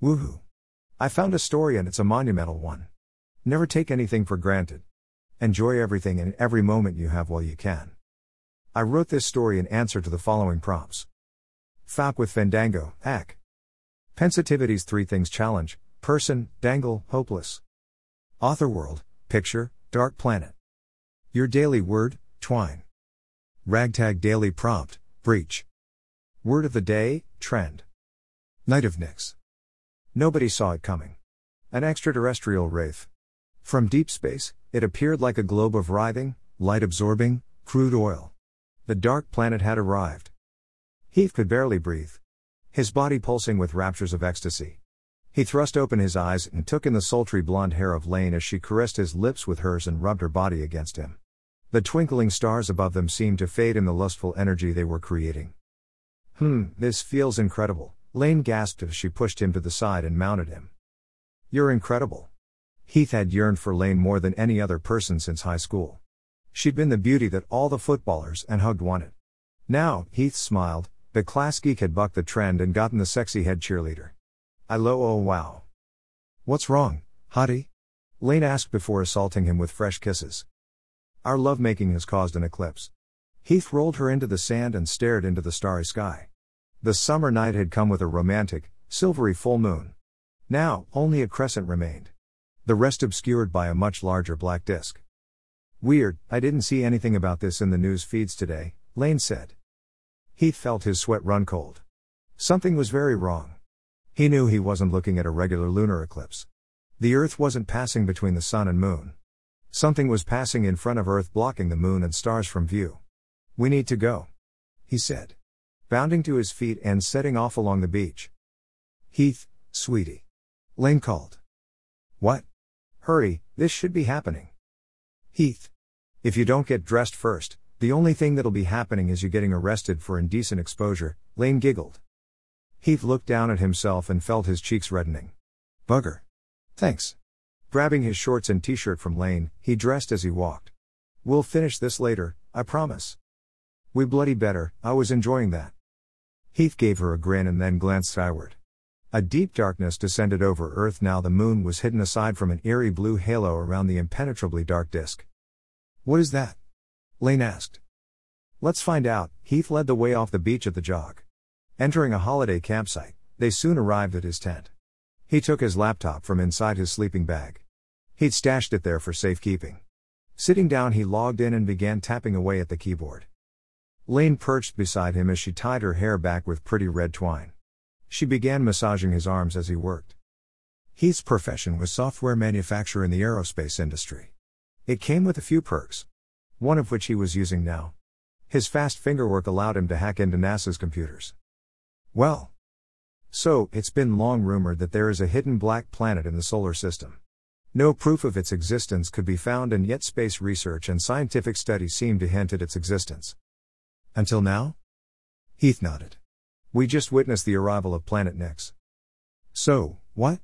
Woohoo. I found a story and it's a monumental one. Never take anything for granted. Enjoy everything and every moment you have while you can. I wrote this story in answer to the following prompts. FAP with Fandango, Ack. Pensitivity's Three Things Challenge, Person, Dangle, Hopeless. Author World, Picture, Dark Planet. Your Daily Word, Twine. Ragtag Daily Prompt, Breach. Word of the Day, Trend. Night of Nyx. Nobody saw it coming. An extraterrestrial wraith. From deep space, it appeared like a globe of writhing, light absorbing, crude oil. The dark planet had arrived. Heath could barely breathe. His body pulsing with raptures of ecstasy. He thrust open his eyes and took in the sultry blonde hair of Lane as she caressed his lips with hers and rubbed her body against him. The twinkling stars above them seemed to fade in the lustful energy they were creating. Hmm, this feels incredible, Lane gasped as she pushed him to the side and mounted him. You're incredible. Heath had yearned for Lane more than any other person since high school. She'd been the beauty that all the footballers and hugged wanted. Now, Heath smiled, the class geek had bucked the trend and gotten the sexy head cheerleader. I lo oh wow. What's wrong, hottie? Lane asked before assaulting him with fresh kisses. Our lovemaking has caused an eclipse. Heath rolled her into the sand and stared into the starry sky. The summer night had come with a romantic, silvery full moon. Now, only a crescent remained. The rest obscured by a much larger black disk. Weird, I didn't see anything about this in the news feeds today, Lane said. Heath felt his sweat run cold. Something was very wrong. He knew he wasn't looking at a regular lunar eclipse. The Earth wasn't passing between the Sun and Moon. Something was passing in front of Earth, blocking the Moon and stars from view. We need to go. He said. Bounding to his feet and setting off along the beach. Heath, sweetie. Lane called. What? Hurry, this should be happening. Heath. If you don't get dressed first, the only thing that'll be happening is you getting arrested for indecent exposure, Lane giggled. Heath looked down at himself and felt his cheeks reddening. Bugger. Thanks. Grabbing his shorts and t shirt from Lane, he dressed as he walked. We'll finish this later, I promise. We bloody better, I was enjoying that. Heath gave her a grin and then glanced skyward. A deep darkness descended over Earth now the moon was hidden aside from an eerie blue halo around the impenetrably dark disk. What is that? Lane asked. Let's find out, Heath led the way off the beach at the jog. Entering a holiday campsite, they soon arrived at his tent. He took his laptop from inside his sleeping bag. He'd stashed it there for safekeeping. Sitting down, he logged in and began tapping away at the keyboard. Lane perched beside him as she tied her hair back with pretty red twine. She began massaging his arms as he worked. Heath's profession was software manufacturer in the aerospace industry. It came with a few perks. One of which he was using now. His fast fingerwork allowed him to hack into NASA's computers. Well. So, it's been long rumored that there is a hidden black planet in the solar system. No proof of its existence could be found, and yet space research and scientific studies seem to hint at its existence. Until now? Heath nodded. We just witnessed the arrival of planet Nyx. So, what?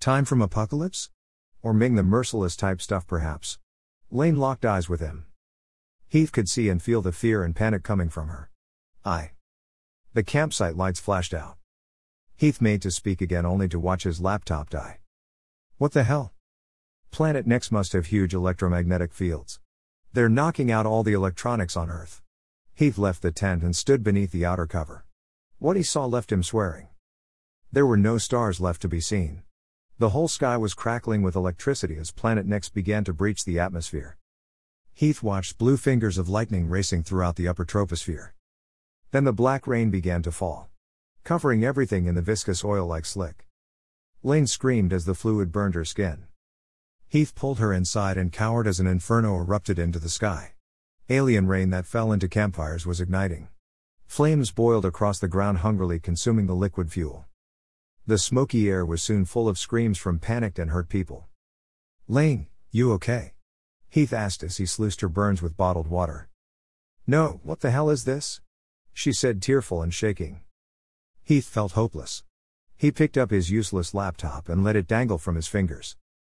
Time from apocalypse? Or Ming the Merciless type stuff, perhaps? Lane locked eyes with him. Heath could see and feel the fear and panic coming from her. I. The campsite lights flashed out. Heath made to speak again only to watch his laptop die. What the hell? Planet Nyx must have huge electromagnetic fields. They're knocking out all the electronics on Earth. Heath left the tent and stood beneath the outer cover. What he saw left him swearing. There were no stars left to be seen. The whole sky was crackling with electricity as planet Nyx began to breach the atmosphere. Heath watched blue fingers of lightning racing throughout the upper troposphere. Then the black rain began to fall, covering everything in the viscous oil like slick. Lane screamed as the fluid burned her skin. Heath pulled her inside and cowered as an inferno erupted into the sky. Alien rain that fell into campfires was igniting. Flames boiled across the ground hungrily, consuming the liquid fuel. The smoky air was soon full of screams from panicked and hurt people. Lane, you okay? Heath asked as he sluiced her burns with bottled water. No, what the hell is this? She said, tearful and shaking. Heath felt hopeless. He picked up his useless laptop and let it dangle from his fingers.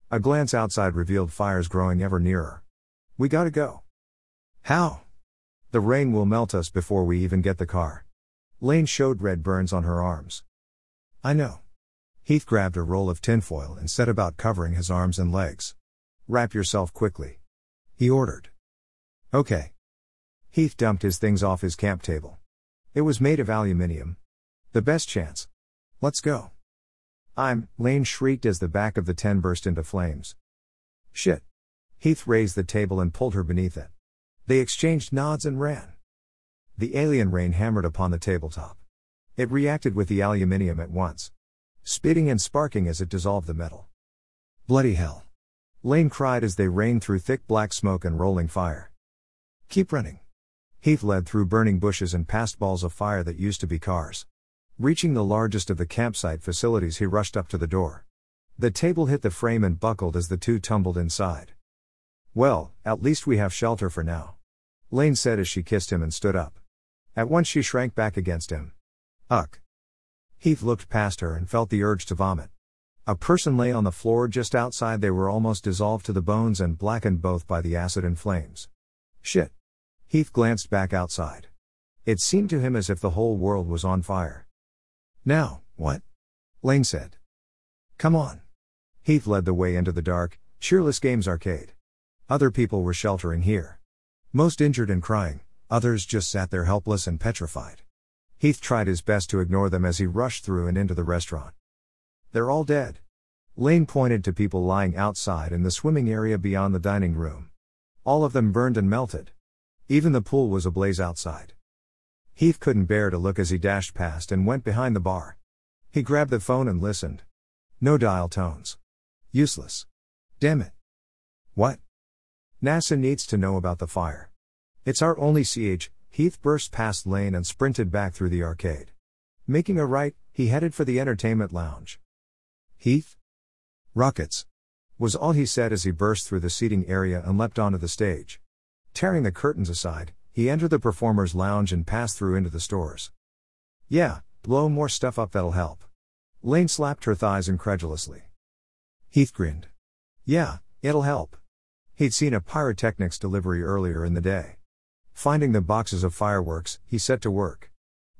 A glance outside revealed fires growing ever nearer. We gotta go. How? The rain will melt us before we even get the car. Lane showed red burns on her arms. I know. Heath grabbed a roll of tinfoil and set about covering his arms and legs. Wrap yourself quickly. He ordered. Okay. Heath dumped his things off his camp table. It was made of aluminium. The best chance. Let's go. I'm, Lane shrieked as the back of the tent burst into flames. Shit. Heath raised the table and pulled her beneath it. They exchanged nods and ran. The alien rain hammered upon the tabletop. It reacted with the aluminium at once, spitting and sparking as it dissolved the metal. Bloody hell. Lane cried as they rained through thick black smoke and rolling fire. Keep running. Heath led through burning bushes and past balls of fire that used to be cars. Reaching the largest of the campsite facilities, he rushed up to the door. The table hit the frame and buckled as the two tumbled inside. Well, at least we have shelter for now. Lane said as she kissed him and stood up. At once she shrank back against him. Uck. Heath looked past her and felt the urge to vomit. A person lay on the floor just outside. They were almost dissolved to the bones and blackened both by the acid and flames. Shit. Heath glanced back outside. It seemed to him as if the whole world was on fire. Now, what? Lane said. Come on. Heath led the way into the dark, cheerless games arcade. Other people were sheltering here. Most injured and crying, others just sat there helpless and petrified. Heath tried his best to ignore them as he rushed through and into the restaurant. They're all dead. Lane pointed to people lying outside in the swimming area beyond the dining room. All of them burned and melted. Even the pool was ablaze outside. Heath couldn't bear to look as he dashed past and went behind the bar. He grabbed the phone and listened. No dial tones. Useless. Damn it. What? NASA needs to know about the fire. It's our only CH. Heath burst past Lane and sprinted back through the arcade. Making a right, he headed for the entertainment lounge. Heath? Rockets. Was all he said as he burst through the seating area and leapt onto the stage. Tearing the curtains aside, he entered the performer's lounge and passed through into the stores. Yeah, blow more stuff up that'll help. Lane slapped her thighs incredulously. Heath grinned. Yeah, it'll help. He'd seen a pyrotechnics delivery earlier in the day. Finding the boxes of fireworks, he set to work.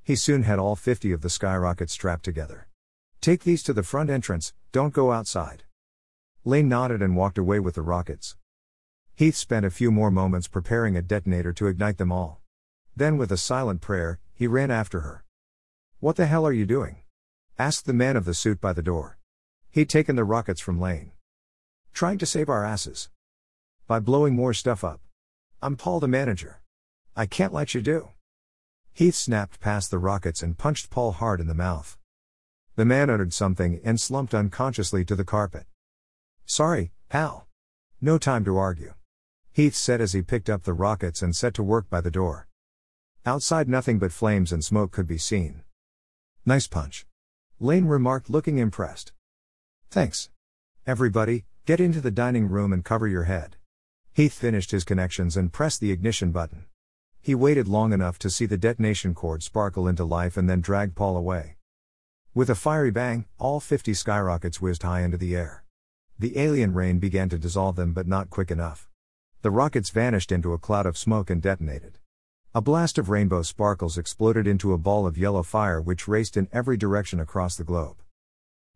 He soon had all 50 of the skyrockets strapped together. Take these to the front entrance, don't go outside. Lane nodded and walked away with the rockets. Heath spent a few more moments preparing a detonator to ignite them all. Then, with a silent prayer, he ran after her. What the hell are you doing? asked the man of the suit by the door. He'd taken the rockets from Lane. Trying to save our asses. By blowing more stuff up. I'm Paul the manager. I can't let you do. Heath snapped past the rockets and punched Paul hard in the mouth. The man uttered something and slumped unconsciously to the carpet. Sorry, pal. No time to argue. Heath said as he picked up the rockets and set to work by the door. Outside, nothing but flames and smoke could be seen. Nice punch. Lane remarked, looking impressed. Thanks. Everybody, get into the dining room and cover your head. Heath finished his connections and pressed the ignition button. He waited long enough to see the detonation cord sparkle into life and then dragged Paul away. With a fiery bang, all 50 skyrockets whizzed high into the air. The alien rain began to dissolve them, but not quick enough. The rockets vanished into a cloud of smoke and detonated. A blast of rainbow sparkles exploded into a ball of yellow fire which raced in every direction across the globe.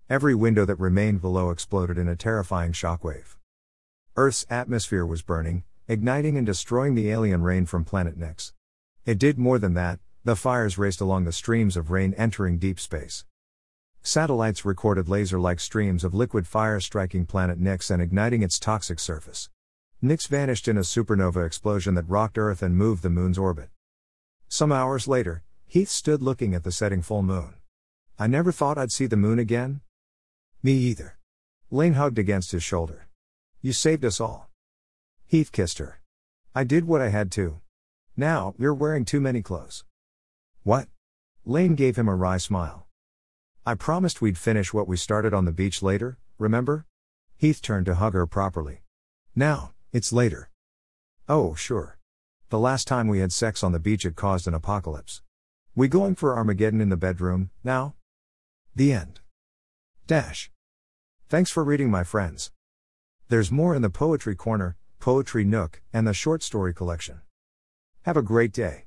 Every window that remained below exploded in a terrifying shockwave. Earth's atmosphere was burning, igniting and destroying the alien rain from planet Nyx. It did more than that, the fires raced along the streams of rain entering deep space. Satellites recorded laser like streams of liquid fire striking planet Nyx and igniting its toxic surface. Nyx vanished in a supernova explosion that rocked Earth and moved the moon's orbit. Some hours later, Heath stood looking at the setting full moon. I never thought I'd see the moon again. Me either. Lane hugged against his shoulder. You saved us all. Heath kissed her. I did what I had to. Now, you're wearing too many clothes. What? Lane gave him a wry smile. I promised we'd finish what we started on the beach later, remember? Heath turned to hug her properly. Now, it's later. Oh, sure. The last time we had sex on the beach it caused an apocalypse. We going for Armageddon in the bedroom, now? The end. Dash. Thanks for reading, my friends. There's more in the Poetry Corner, Poetry Nook, and the short story collection. Have a great day.